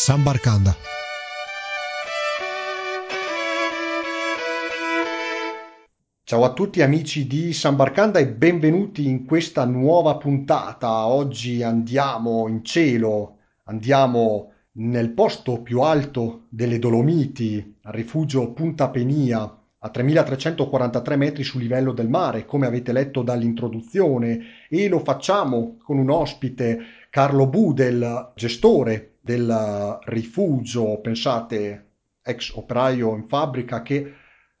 San Barcanda. Ciao a tutti amici di San Barcanda e benvenuti in questa nuova puntata. Oggi andiamo in cielo, andiamo nel posto più alto delle Dolomiti, al rifugio Punta Penia, a 3343 metri sul livello del mare, come avete letto dall'introduzione, e lo facciamo con un ospite, Carlo Budel, gestore del rifugio, pensate, ex operaio in fabbrica che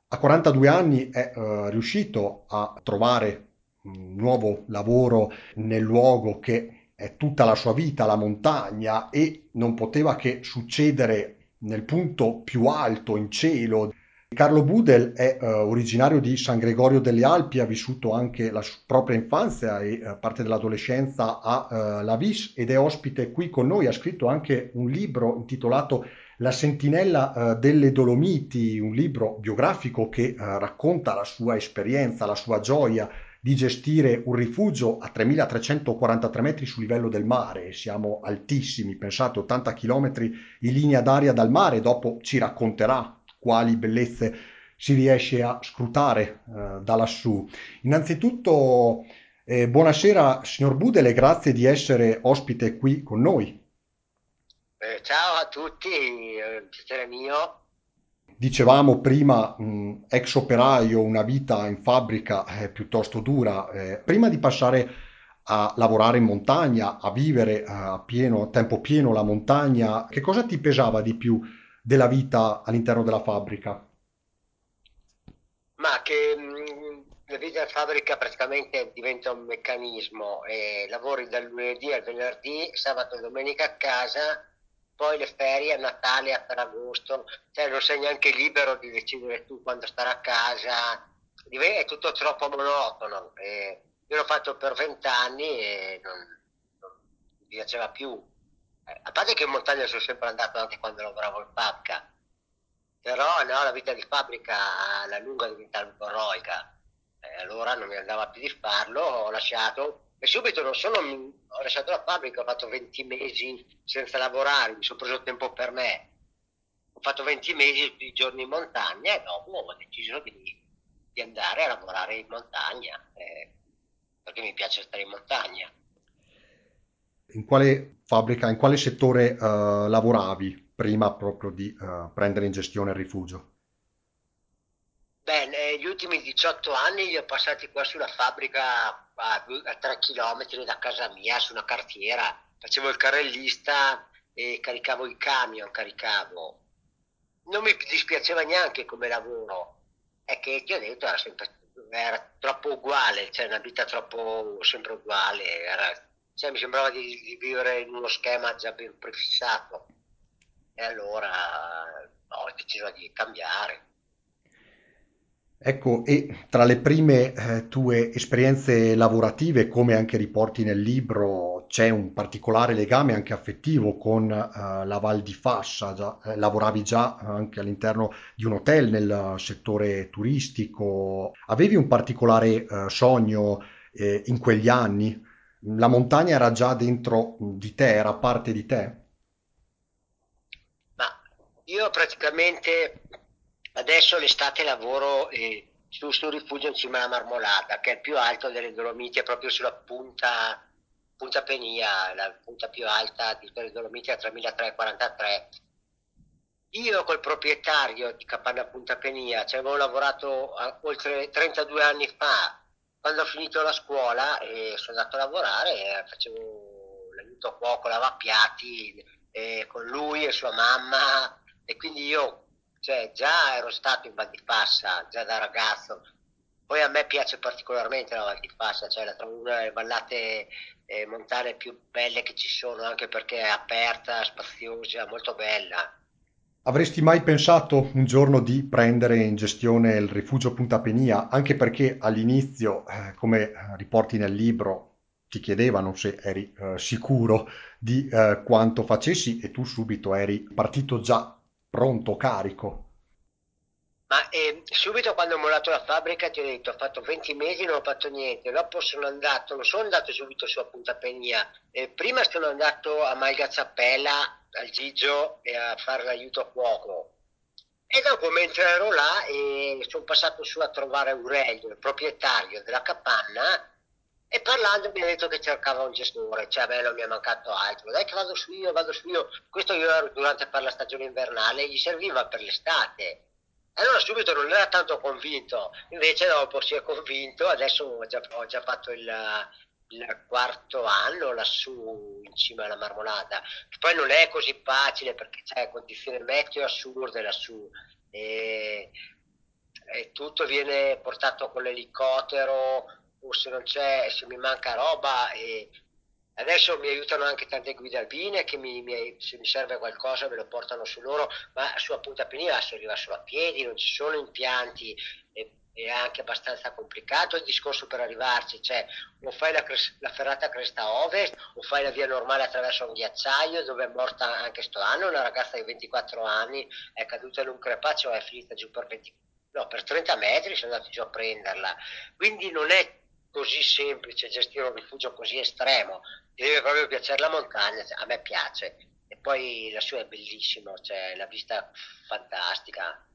a 42 anni è uh, riuscito a trovare un nuovo lavoro nel luogo che è tutta la sua vita, la montagna, e non poteva che succedere nel punto più alto in cielo. Carlo Budel è uh, originario di San Gregorio delle Alpi, ha vissuto anche la propria infanzia e uh, parte dell'adolescenza a uh, Lavis ed è ospite qui con noi, ha scritto anche un libro intitolato la sentinella eh, delle Dolomiti, un libro biografico che eh, racconta la sua esperienza, la sua gioia di gestire un rifugio a 3343 metri sul livello del mare, siamo altissimi, pensate 80 km in linea d'aria dal mare, dopo ci racconterà quali bellezze si riesce a scrutare eh, da lassù. Innanzitutto eh, buonasera signor Budele, grazie di essere ospite qui con noi. Eh, ciao a tutti, eh, piacere mio. Dicevamo prima, mh, ex operaio, una vita in fabbrica eh, piuttosto dura. Eh, prima di passare a lavorare in montagna, a vivere a, pieno, a tempo pieno la montagna, che cosa ti pesava di più della vita all'interno della fabbrica? Ma che mh, la vita in fabbrica praticamente diventa un meccanismo, e lavori dal lunedì al venerdì, sabato e domenica a casa poi le ferie a Natale, a Ferragosto, cioè non sei neanche libero di decidere tu quando stare a casa, è tutto troppo monotono. E io l'ho fatto per vent'anni e non, non, mi piaceva più. A parte che in montagna sono sempre andato anche quando lavoravo in fabbrica, però no, la vita di fabbrica alla lunga diventa un po' eroica. Eh, allora non mi andava più di farlo, ho lasciato e subito non solo ho lasciato la fabbrica, ho fatto 20 mesi senza lavorare, mi sono preso tempo per me. Ho fatto 20 mesi di giorni in montagna e dopo ho deciso di, di andare a lavorare in montagna, eh, perché mi piace stare in montagna. In quale fabbrica, in quale settore uh, lavoravi prima proprio di uh, prendere in gestione il rifugio? Beh, negli ultimi 18 anni li ho passati qua sulla fabbrica a, a 3 km da casa mia, su una cartiera. Facevo il carrellista e caricavo i camion, caricavo. Non mi dispiaceva neanche come lavoro, è che ti ho detto era sempre era troppo uguale, cioè una vita troppo sempre uguale, era, cioè, mi sembrava di, di, vivere in uno schema già ben prefissato. E allora ho deciso di cambiare. Ecco, e tra le prime eh, tue esperienze lavorative, come anche riporti nel libro, c'è un particolare legame anche affettivo con eh, la Val di Fascia, già, eh, lavoravi già anche all'interno di un hotel nel settore turistico, avevi un particolare eh, sogno eh, in quegli anni? La montagna era già dentro di te, era parte di te? Ma io praticamente Adesso l'estate lavoro eh, su, sul rifugio in cima alla Marmolata, che è il più alto delle Dolomiti, è proprio sulla punta, punta Penia, la punta più alta di tutte le Dolomiti a 3343. Io col proprietario di Capanna Punta Penia ci avevo lavorato a, oltre 32 anni fa, quando ho finito la scuola e sono andato a lavorare, facevo l'aiuto a cuoco, lavapiatti eh, con lui e sua mamma e quindi io cioè, già ero stato in Val di Fassa, già da ragazzo. Poi a me piace particolarmente la Val di Fassa, cioè la trovo una delle vallate eh, montane più belle che ci sono, anche perché è aperta, spaziosa, molto bella. Avresti mai pensato un giorno di prendere in gestione il rifugio Punta Penia, anche perché all'inizio, eh, come riporti nel libro, ti chiedevano se eri eh, sicuro di eh, quanto facessi e tu subito eri partito già pronto, carico. Ma eh, subito quando ho mollato la fabbrica ti ho detto, ho fatto 20 mesi non ho fatto niente, dopo sono andato, non sono andato subito su a Punta Penia, eh, prima sono andato a Malgazzapella al Gigio e a fare l'aiuto a fuoco. E dopo, mentre ero là, e sono passato su a trovare Aurelio, il proprietario della capanna, e parlando mi ha detto che cercava un gestore, cioè a me non mi è mancato altro. Dai che vado su io, vado su io. Questo io ero durante per la stagione invernale, gli serviva per l'estate. Allora subito non era tanto convinto, invece dopo si è convinto, adesso ho già, ho già fatto il, il quarto anno lassù in cima alla Marmolada, che poi non è così facile perché c'è condizioni meteo assurde lassù. E, e tutto viene portato con l'elicottero o se non c'è, se mi manca roba e adesso mi aiutano anche tante guide alpine che mi, mi, se mi serve qualcosa me lo portano su loro, ma su appunto Appennina si arriva solo a piedi, non ci sono impianti e è anche abbastanza complicato il discorso per arrivarci, cioè o fai la, la, ferrata cresta ovest o fai la via normale attraverso un ghiacciaio dove è morta anche sto anno una ragazza di 24 anni, è caduta in un crepaccio e è finita giù per, 20, no, per 30 metri, sono andati giù a prenderla, quindi non è così semplice gestire un rifugio così estremo, ti deve proprio piacere la montagna, a me piace, e poi la sua è bellissimo, cioè la vista fantastica,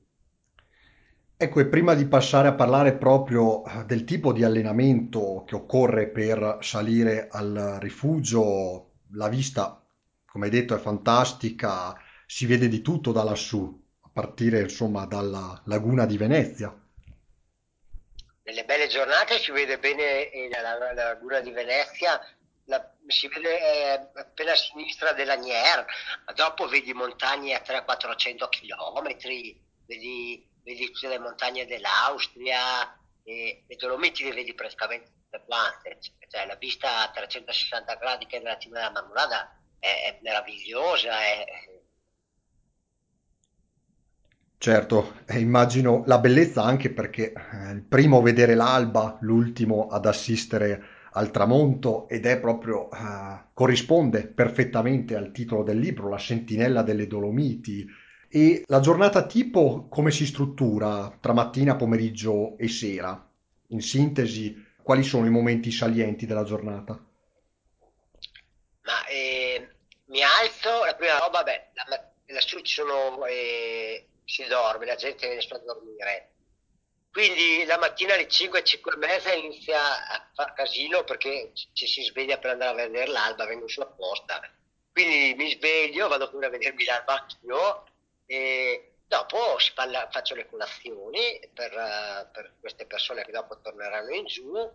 Ecco, e prima di passare a parlare proprio eh, del tipo di allenamento che occorre per salire al rifugio, la vista, come hai detto, è fantastica, si vede di tutto da lassù, a partire insomma dalla laguna di Venezia. nelle belle giornate si vede bene eh, la, la- la laguna di Venezia, la- si vede eh, appena a sinistra dell'Agnier, ma dopo vedi montagne a 300-400 km, vedi, vedi tutte le montagne dell'Austria, e le Dolomiti le vedi praticamente tutte quante, cioè la vista a 360 gradi che è nella cima della Marmolada è, è meravigliosa, è, Certo, immagino la bellezza anche perché eh, il primo a vedere l'alba, l'ultimo ad assistere al tramonto ed è proprio, eh, corrisponde perfettamente al titolo del libro, La sentinella delle Dolomiti. E la giornata tipo come si struttura tra mattina, pomeriggio e sera? In sintesi, quali sono i momenti salienti della giornata? Ma eh, mi alzo, la prima roba, beh, lassù ci sono, eh, si dorme, la gente viene a dormire. Quindi la mattina alle 5, 5 e mezza inizia a far casino perché ci si sveglia per andare a vedere l'alba, vengo su apposta. Quindi mi sveglio, vado pure a vedermi l'alba anch'io e dopo parla- faccio le colazioni per, eh, per queste persone che dopo torneranno in giù.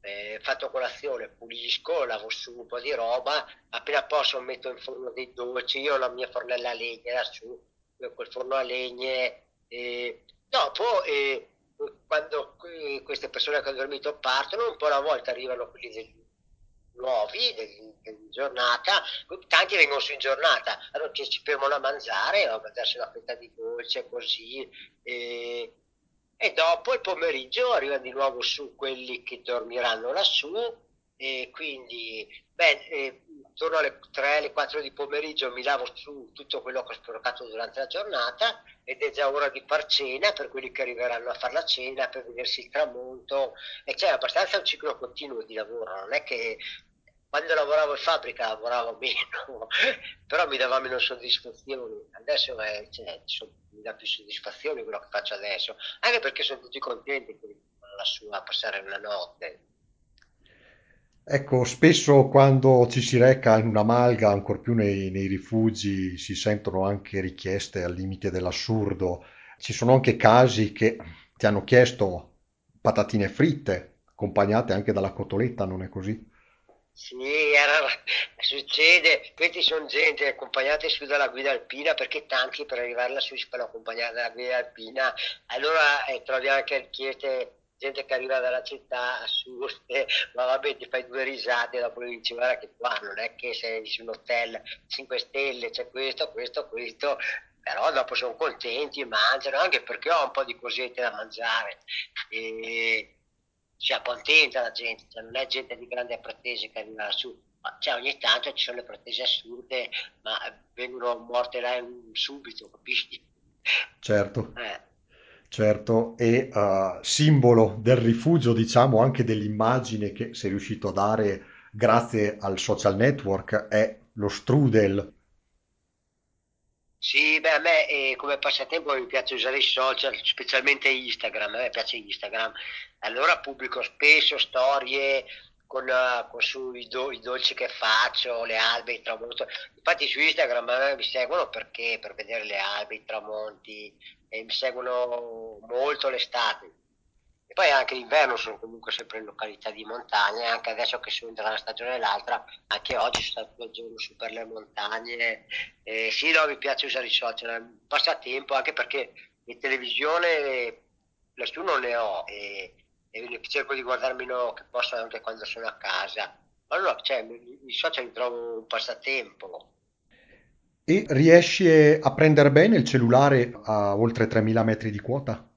Eh, fatto colazione, pulisco, lavo su un po' di roba, appena posso metto in forno dei dolci, io ho la mia fornella a legna lassù, quel forno a legne, e dopo eh, quando eh, queste persone che hanno dormito partono, un po' alla volta arrivano quelli del- nuovi del- di giornata, tanti vengono su in giornata, allora ci, ci fermano a mangiare, a mangiarsi una fetta di dolce così, e, e dopo il pomeriggio arrivano di nuovo su quelli che dormiranno lassù e quindi beh, eh, intorno alle 3, alle 4 di pomeriggio mi lavo su tutto quello che ho sporcato durante la giornata ed è già ora di far cena per quelli che arriveranno a fare la cena, per vedersi il tramonto e c'è abbastanza un ciclo continuo di lavoro, non è che quando lavoravo in fabbrica lavoravo meno, però mi dava meno soddisfazioni. Adesso è, cioè, ci sono- mi dà più soddisfazioni quello che faccio adesso, anche perché sono tutti contenti che lassù passare una notte. Ecco, spesso quando ci si reca in una malga, ancor più nei, nei rifugi, si sentono anche richieste al limite dell'assurdo. Ci sono anche casi che ti hanno chiesto patatine fritte, accompagnate anche dalla cotoletta, non è così? Sì, era- succede, questi sono gente accompagnati su dalla guida alpina perché tanti per arrivare lassù si fanno accompagnare dalla guida alpina, allora eh, trovi anche richieste, gente che arriva dalla città assurde, ma vabbè ti fai due risate dopo gli dici guarda che qua non è che sei su un hotel 5 stelle, c'è questo, questo, questo, però dopo sono contenti, mangiano anche perché ho un po' di cosette da mangiare. E si accontenta la gente, cioè non è gente di grande pretese che arriva lassù, ma cioè, ogni tanto ci sono le pretese assurde, ma vengono morte là subito, capisci? Certo, Eh, certo, e eh, simbolo del rifugio, diciamo anche dell'immagine che sei riuscito a dare grazie al social network è lo strudel. Sì, beh, a me eh, come passatempo mi piace usare i social, specialmente Instagram, a me piace Instagram. Allora pubblico spesso storie con, eh, con sui do- i dolci che faccio, le albe, i tramonti. Infatti su Instagram a me mi seguono perché per vedere le albe, i tramonti, e mi seguono molto l'estate. Poi anche l'inverno sono comunque sempre in località di montagna, anche adesso che sono tra una stagione e l'altra, anche oggi sono stato due giorni su per le montagne. Eh, sì, no, mi piace usare i social, è un passatempo anche perché in televisione lassù non ne ho e, e cerco di guardarmi no, che posso anche quando sono a casa. Allora, cioè, i social li trovo un passatempo. E riesci a prendere bene il cellulare a oltre 3000 metri di quota?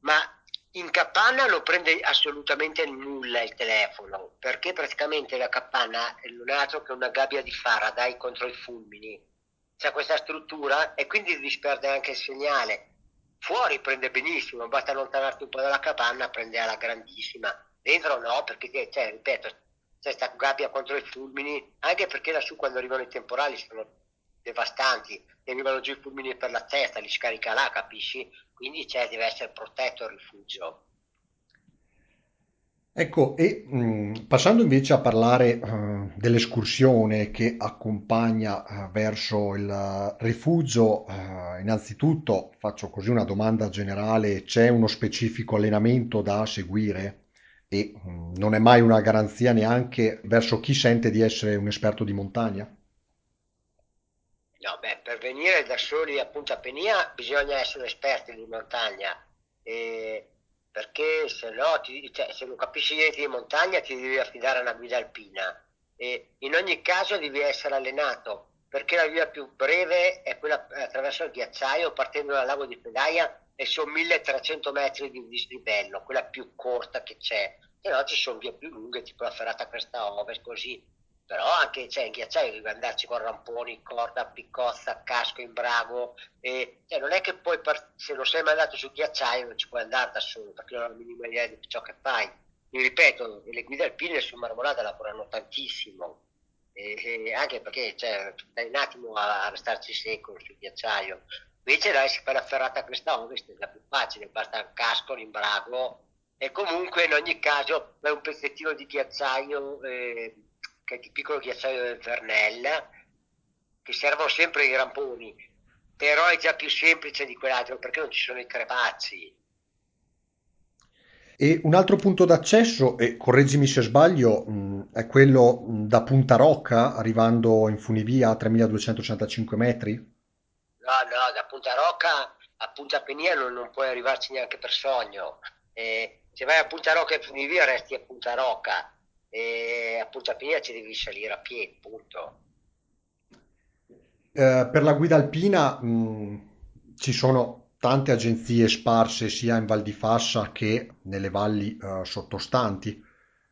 Ma in capanna non prende assolutamente nulla il telefono, perché praticamente la capanna non è altro che una gabbia di Faraday contro i fulmini. C'è questa struttura e quindi disperde anche il segnale. Fuori prende benissimo, basta allontanarti un po' dalla capanna, prende alla grandissima. Dentro no, perché cioè, ripeto, c'è questa gabbia contro i fulmini, anche perché lassù quando arrivano i temporali sono devastanti, ti arrivano giù i fulmini per la testa, li scarica là, capisci? Quindi c'è, deve essere protetto il rifugio. Ecco, e mh, passando invece a parlare eh, dell'escursione che accompagna eh, verso il eh, rifugio, eh, innanzitutto faccio così una domanda generale, c'è uno specifico allenamento da seguire? E mh, non è mai una garanzia neanche verso chi sente di essere un esperto di montagna? No, beh, per venire da soli a Punta Penia bisogna essere esperti di montagna, eh, perché se no, ti- cioè, se non capisci niente di montagna ti devi affidare a una guida alpina. E in ogni caso devi essere allenato, perché la via più breve è quella attraverso il ghiacciaio, partendo dal lago di Pedaia, e sono 1300 metri di dislivello, quella più corta che c'è. No, ci sono vie più lunghe, tipo la ferrata Cresta Ovest, così però anche cioè, in ghiacciaio devi andarci con ramponi, corda, piccozza, casco, imbrago, e, cioè, non è che poi par- se non sei mai andato sul ghiacciaio non ci puoi andare da solo perché non hai la minima idea di ciò che fai. Mi ripeto, le guide alpine su Marmolada lavorano tantissimo, e, e anche perché cioè, stai un attimo a, a restarci secco sul ghiacciaio. Invece dai, si fa la ferrata a questa ovest, è già più facile, basta il casco, l'imbrago, e comunque in ogni caso è un pezzettino di ghiacciaio eh, che è il piccolo ghiacciaio del Vernella, che servono sempre i ramponi, però è già più semplice di quell'altro perché non ci sono i crepazzi. E un altro punto d'accesso, e correggimi se sbaglio, è quello da Punta Rocca, arrivando in funivia a 3265 metri? No, no, da Punta Rocca a Punta Penia non, non puoi arrivarci neanche per sogno. Eh, se vai a Punta Rocca e fini via resti a Punta Rocca e a Punta Penia ci devi salire a piedi, punto. Eh, per la guida alpina, mh, ci sono tante agenzie sparse sia in Val di Fassa che nelle valli eh, sottostanti,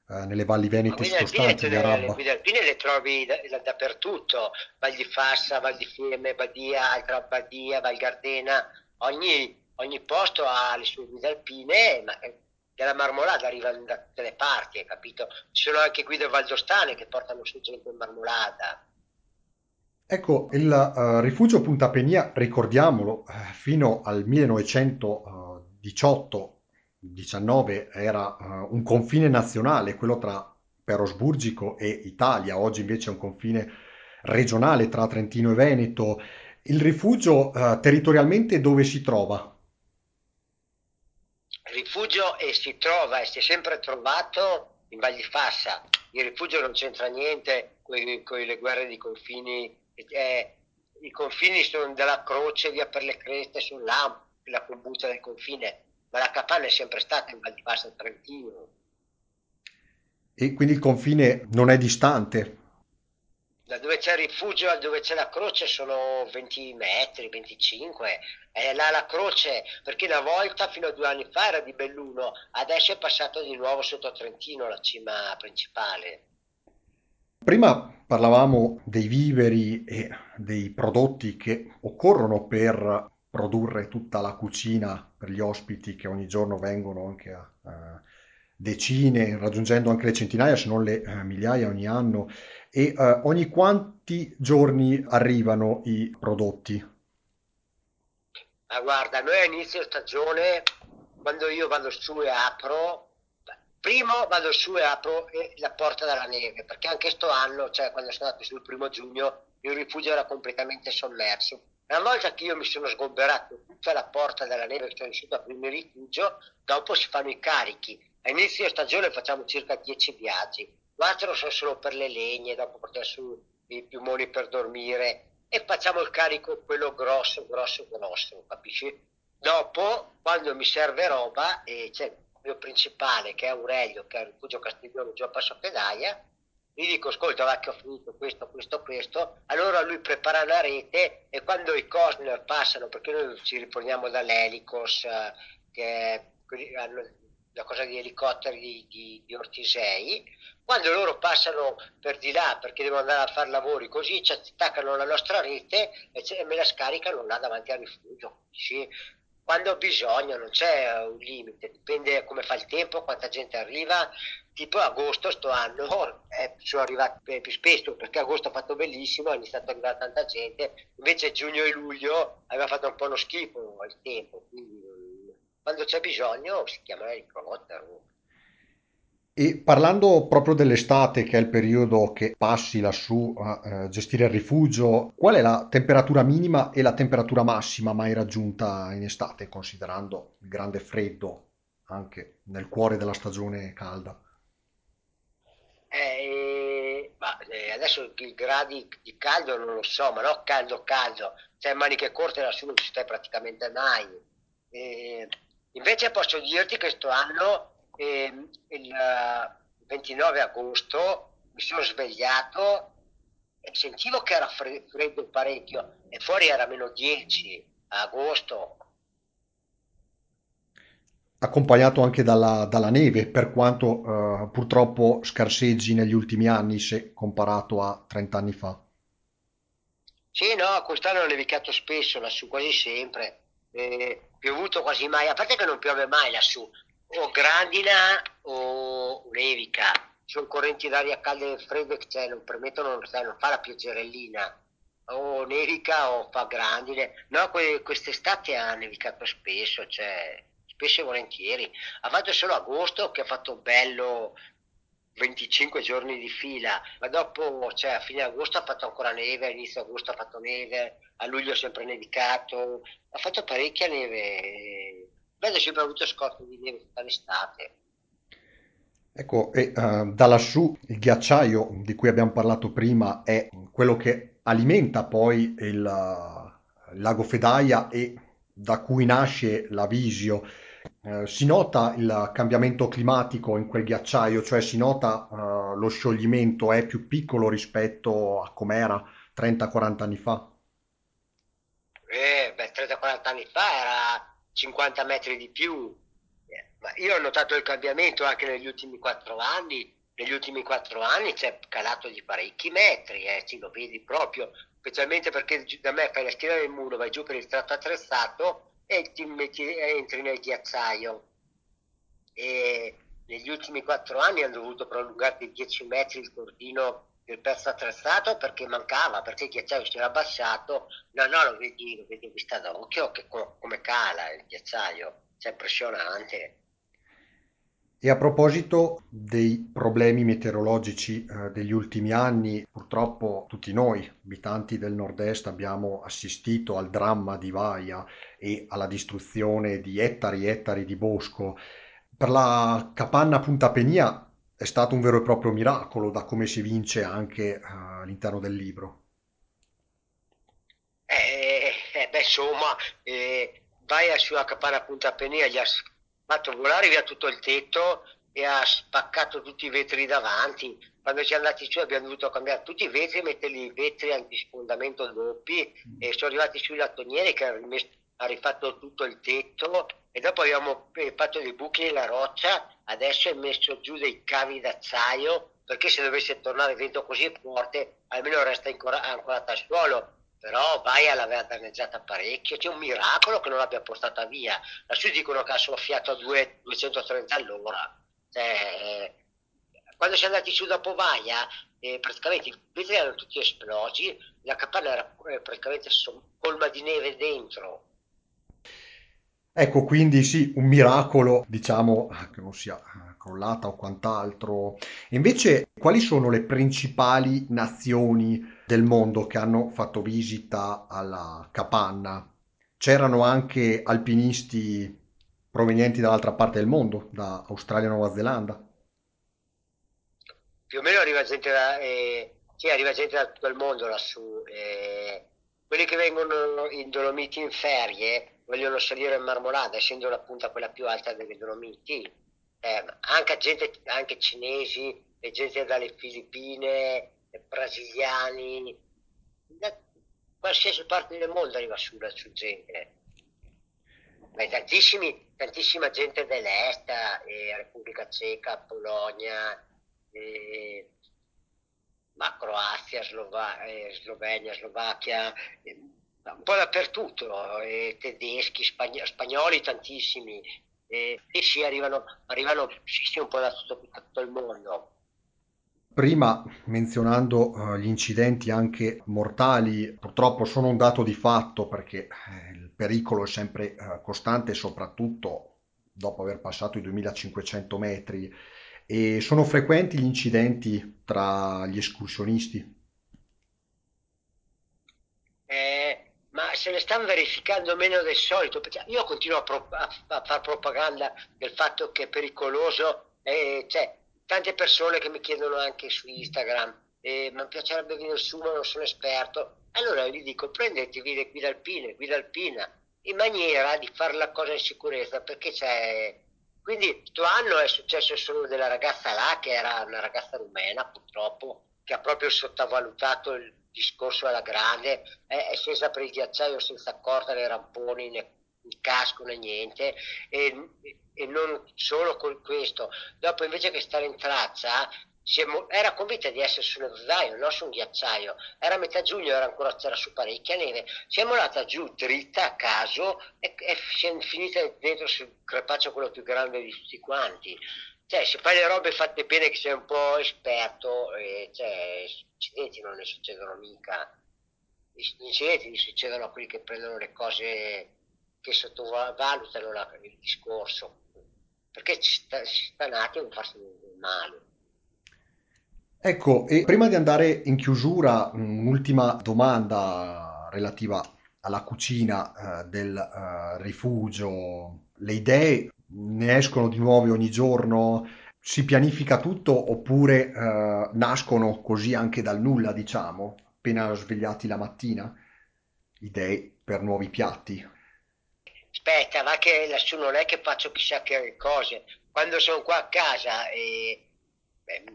eh, nelle valli venete sottostanti le, le Arabba. guide alpine le trovi da- da- dappertutto, Val di Fassa, Val di Fiemme, Badia, Altra Badia, Val Gardena, ogni, ogni posto ha le sue guide alpine, ma eh, della Marmolada arrivano da tutte le parti, hai capito? Ci sono anche guide valdostane che portano su gente in Marmolada. Ecco, il eh, rifugio Punta Penia, ricordiamolo, eh, fino al 1918-19 era eh, un confine nazionale, quello tra Perosburgico e Italia, oggi invece è un confine regionale tra Trentino e Veneto. Il rifugio eh, territorialmente dove si trova? Rifugio e si trova e si è sempre trovato in Val di Fassa. Il rifugio non c'entra niente con le guerre di confini. eh, I confini sono della Croce, via per le Creste, là, la combutta del confine, ma la capanna è sempre stata in Val di Fassa Trentino. E quindi il confine non è distante. Da dove c'è il rifugio a dove c'è la croce sono 20 metri, 25. E là la croce, perché una volta, fino a due anni fa, era di Belluno, adesso è passato di nuovo sotto Trentino, la cima principale. Prima parlavamo dei viveri e dei prodotti che occorrono per produrre tutta la cucina per gli ospiti che ogni giorno vengono anche a, a decine, raggiungendo anche le centinaia, se non le eh, migliaia ogni anno. E eh, ogni quanti giorni arrivano i prodotti? Ma guarda, noi a inizio stagione, quando io vado su e apro, primo vado su e apro la porta della neve, perché anche sto anno, cioè quando sono andato sul primo giugno, il rifugio era completamente sommerso. Una volta che io mi sono sgomberato tutta la porta della neve che sono riuscito a il rifugio, dopo si fanno i carichi. A inizio stagione facciamo circa 10 viaggi, 4 sono solo per le legne, dopo portare su i piumoni per dormire e facciamo il carico quello grosso, grosso, grosso, capisci? Dopo, quando mi serve roba, e c'è il mio principale che è Aurelio, che è il rifugio Castiglione giù a Passo Pedaia, gli dico, ascolta, va che ho finito questo, questo, questo, allora lui prepara la rete e quando i Cosner passano, perché noi ci riponiamo dall'Elicos, eh, che hanno la cosa di elicotteri di, di, di, Ortisei, quando loro passano per di là perché devono andare a fare lavori così ci attaccano la nostra rete e, me la scaricano là davanti al rifugio. Sì quando ho bisogno, non c'è un limite, dipende come fa il tempo, quanta gente arriva. Tipo agosto sto anno eh, sono arrivati più spesso perché agosto ha fatto bellissimo, è iniziato ad arrivare tanta gente, invece giugno e luglio aveva fatto un po' uno schifo il tempo, quindi quando c'è bisogno si chiama elicottero. E parlando proprio dell'estate, che è il periodo che passi lassù a eh, gestire il rifugio, qual è la temperatura minima e la temperatura massima mai raggiunta in estate, considerando il grande freddo anche nel cuore della stagione calda? Eh, ma, eh, adesso i gradi di caldo non lo so, ma no caldo caldo, cioè maniche corte lassù non ci stai praticamente mai. Eh, invece posso dirti che questo anno e il 29 agosto mi sono svegliato e sentivo che era freddo parecchio e fuori era meno 10 a agosto. Accompagnato anche dalla, dalla neve, per quanto eh, purtroppo scarseggi negli ultimi anni se comparato a 30 anni fa. Sì, no, quest'anno ha nevicato spesso lassù, quasi sempre. Eh, piovuto quasi mai, a parte che non piove mai lassù, o grandina o nevica. Ci sono correnti d'aria calde e fredde che cioè, non permettono, cioè, non fa la pioggerellina. O nevica o fa grandine. No, que- quest'estate ha nevicato spesso, cioè, spesso e volentieri. Ha fatto solo agosto che ha fatto bello 25 giorni di fila, ma dopo, cioè a fine agosto ha fatto ancora neve, a inizio agosto ha fatto neve, a luglio ha sempre nevicato, ha fatto parecchia neve Vedo sempre avuto scorte di neve tutta l'estate. Ecco, e uh, da lassù il ghiacciaio di cui abbiamo parlato prima è quello che alimenta poi il, uh, il lago Fedaia e da cui nasce la Visio. Uh, si nota il cambiamento climatico in quel ghiacciaio, cioè si nota lo scioglimento è più piccolo rispetto a com'era 30-40 anni fa. Eh, beh, 30-40 anni fa era 50 metri di più. Eh, ma io ho notato il cambiamento anche negli ultimi quattro anni. Negli ultimi quattro anni c'è calato di parecchi metri, eh, ci lo vedi proprio, specialmente perché da me fai la schiena del muro, vai giù per il tratto attrezzato e ti metti, entri nel ghiacciaio. E negli ultimi quattro anni hanno dovuto prolungare di 10 metri il cordino il pezzo attrezzato perché mancava, perché il ghiacciaio si era abbassato, no, no, lo vedi, lo vedi vista d'occhio che co- come cala il ghiacciaio, è impressionante. E a proposito dei problemi meteorologici eh, degli ultimi anni, purtroppo tutti noi, abitanti del nord-est, abbiamo assistito al dramma di Vaia e alla distruzione di ettari e ettari di bosco. Per la capanna Punta Penia è stato un vero e proprio miracolo, da come si vince anche uh, all'interno del libro. Eh, eh, beh, insomma, eh, vai sulla capanna Punta Penia, gli ha fatto volare via tutto il tetto e ha spaccato tutti i vetri davanti. Quando siamo andati su abbiamo dovuto cambiare tutti i vetri e metterli i vetri antisfondamento doppi e sono arrivati sui lattonieri che hanno rifatto tutto il tetto e dopo abbiamo eh, fatto dei buchi nella roccia, adesso è messo giù dei cavi d'acciaio perché se dovesse tornare vento così forte almeno resta ancora, ancorata al suolo però Vaia l'aveva danneggiata parecchio, c'è un miracolo che non l'abbia portata via. Lassù dicono che ha soffiato a 2, 230 all'ora. Cioè, quando siamo andati su dopo Vaia, e praticamente i vetri erano tutti esplosi, la capanna era eh, praticamente colma di neve dentro. Ecco, quindi sì, un miracolo, diciamo, che non sia crollata o quant'altro. Invece, quali sono le principali nazioni del mondo che hanno fatto visita alla capanna? C'erano anche alpinisti provenienti dall'altra parte del mondo, da Australia e Nuova Zelanda. Più o meno arriva gente da, eh, sì, arriva gente da tutto il mondo lassù. Eh, quelli che vengono in Dolomiti in ferie vogliono salire in Marmolada, essendo la punta quella più alta delle Dolomiti. Eh, anche gente, anche cinesi, e gente dalle Filippine, brasiliani, da qualsiasi parte del mondo arriva su, su gente ma tantissima gente dell'est, eh, Repubblica Ceca, Polonia, eh, ma Croazia, Slova- eh, Slovenia, Slovacchia, eh, un po' dappertutto, eh, tedeschi, spagn- spagnoli tantissimi, e sì, arrivano, arrivano sì, sì, un po' da tutto, tutto il mondo. Prima menzionando uh, gli incidenti anche mortali, purtroppo sono un dato di fatto perché eh, il pericolo è sempre uh, costante, soprattutto dopo aver passato i 2500 metri. E sono frequenti gli incidenti tra gli escursionisti? Eh, ma se ne stanno verificando meno del solito, perché io continuo a, pro- a, a fare propaganda del fatto che è pericoloso, eh, cioè tante persone che mi chiedono anche su Instagram, eh, mi piacerebbe venire su, ma non sono esperto. Allora gli dico, prendetevi le guide alpine, guida alpina, in maniera di fare la cosa in sicurezza, perché c'è... Quindi questo anno è successo solo della ragazza là, che era una ragazza rumena purtroppo, che ha proprio sottovalutato il discorso alla grande, è, è scesa per il ghiacciaio senza corda né ramponi né il casco né niente e, e non solo con questo. Dopo invece che stare in traccia siamo, era convinta di essere su uno zaino, non su un ghiacciaio. Era metà giugno, era ancora c'era su parecchia neve. Siamo andata giù dritta a caso e, e siamo finite dentro sul crepaccio quello più grande di tutti quanti. Cioè, se fai le robe fatte bene, che sei un po' esperto, e, cioè, incidenti non ne succedono mica. Gli incidenti gli succedono a quelli che prendono le cose che sottovalutano la, il discorso, perché ci sta, ci sta nati a farsi male. Ecco, e prima di andare in chiusura, un'ultima domanda relativa alla cucina eh, del eh, rifugio. Le idee ne escono di nuove ogni giorno? Si pianifica tutto oppure eh, nascono così anche dal nulla, diciamo, appena svegliati la mattina? Idee per nuovi piatti? Aspetta, va che lassù non è che faccio chissà che cose. Quando sono qua a casa e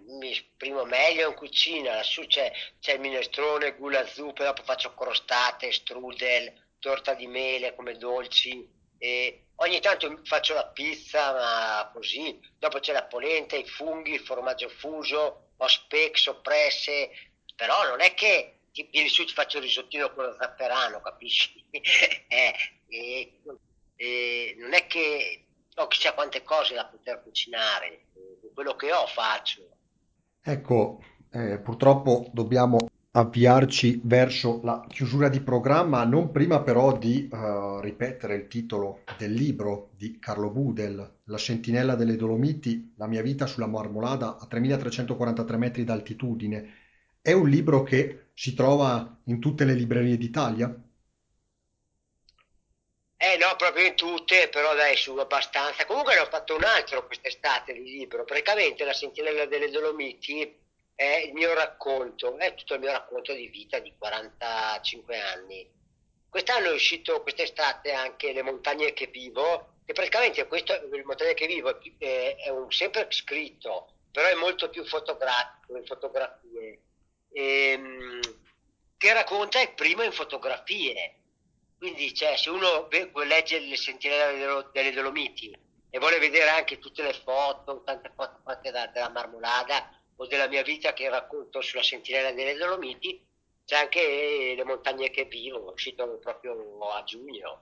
mi esprimo meglio in cucina, lassù c'è, c'è il minestrone, gula zuppe, dopo faccio crostate, strudel, torta di mele come dolci. E ogni tanto faccio la pizza, ma così. Dopo c'è la polenta, i funghi, il formaggio fuso, ho speck, soppresse. Però non è che vieni su ti faccio il risottino con lo zafferano, capisci? eh, e e non è che ho chissà quante cose da poter cucinare, quello che ho faccio. Ecco, eh, purtroppo dobbiamo avviarci verso la chiusura di programma, non prima però di eh, ripetere il titolo del libro di Carlo Budel, La sentinella delle Dolomiti, la mia vita sulla Marmolada a 3343 metri d'altitudine. È un libro che si trova in tutte le librerie d'Italia? Eh no, proprio in tutte, però dai, su abbastanza. Comunque ne ho fatto un altro quest'estate di libro, praticamente La sentinella delle Dolomiti è il mio racconto, è tutto il mio racconto di vita di 45 anni. Quest'anno è uscito quest'estate anche Le montagne che vivo, che praticamente questo, Le montagne che vivo è, è un, sempre scritto, però è molto più fotografico, in fotografie, ehm, che racconta il primo in fotografie quindi, cioè, se uno legge le sentinelle delle Dolomiti e vuole vedere anche tutte le foto, tante foto fatte da, della Marmolada o della mia vita che racconto sulla sentinella delle Dolomiti, c'è anche le montagne che vivo, uscito proprio a giugno.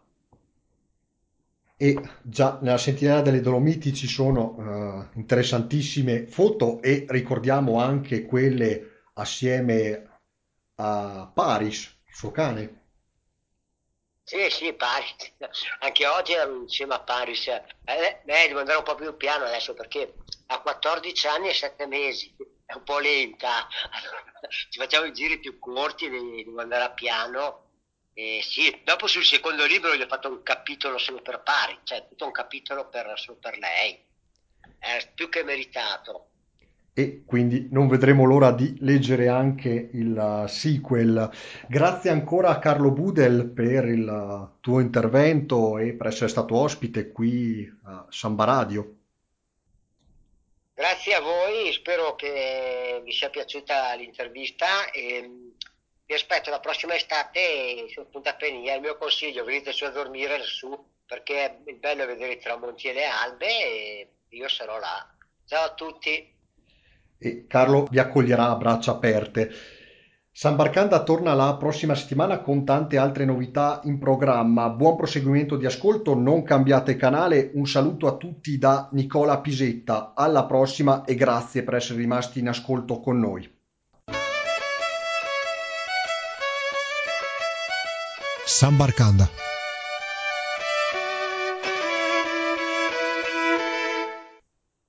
E già nella sentinella delle Dolomiti ci sono uh, interessantissime foto e ricordiamo anche quelle assieme a Paris, il suo cane. Sì, sì, Paris. Anche oggi ero insieme a Paris. Eh, eh, devo andare un po' più piano adesso perché ha 14 anni e 7 mesi. È un po' lenta. Ci facciamo i giri più corti, devo andare a piano. E sì, dopo sul secondo libro gli ho fatto un capitolo solo per Paris, cioè tutto un capitolo per, solo per lei. È più che meritato e quindi non vedremo l'ora di leggere anche il uh, sequel. Grazie ancora a Carlo Budel per il uh, tuo intervento e per essere stato ospite qui a Samba Radio. Grazie a voi, spero che vi sia piaciuta l'intervista e mm, vi aspetto la prossima estate su Punta Penia. Il mio consiglio, venite su a dormire lassù perché è bello vedere i tramonti e le albe e io sarò là. Ciao a tutti! E Carlo vi accoglierà a braccia aperte. San Barcanda torna la prossima settimana con tante altre novità in programma. Buon proseguimento di ascolto, non cambiate canale. Un saluto a tutti da Nicola Pisetta. Alla prossima e grazie per essere rimasti in ascolto con noi. San Barcanda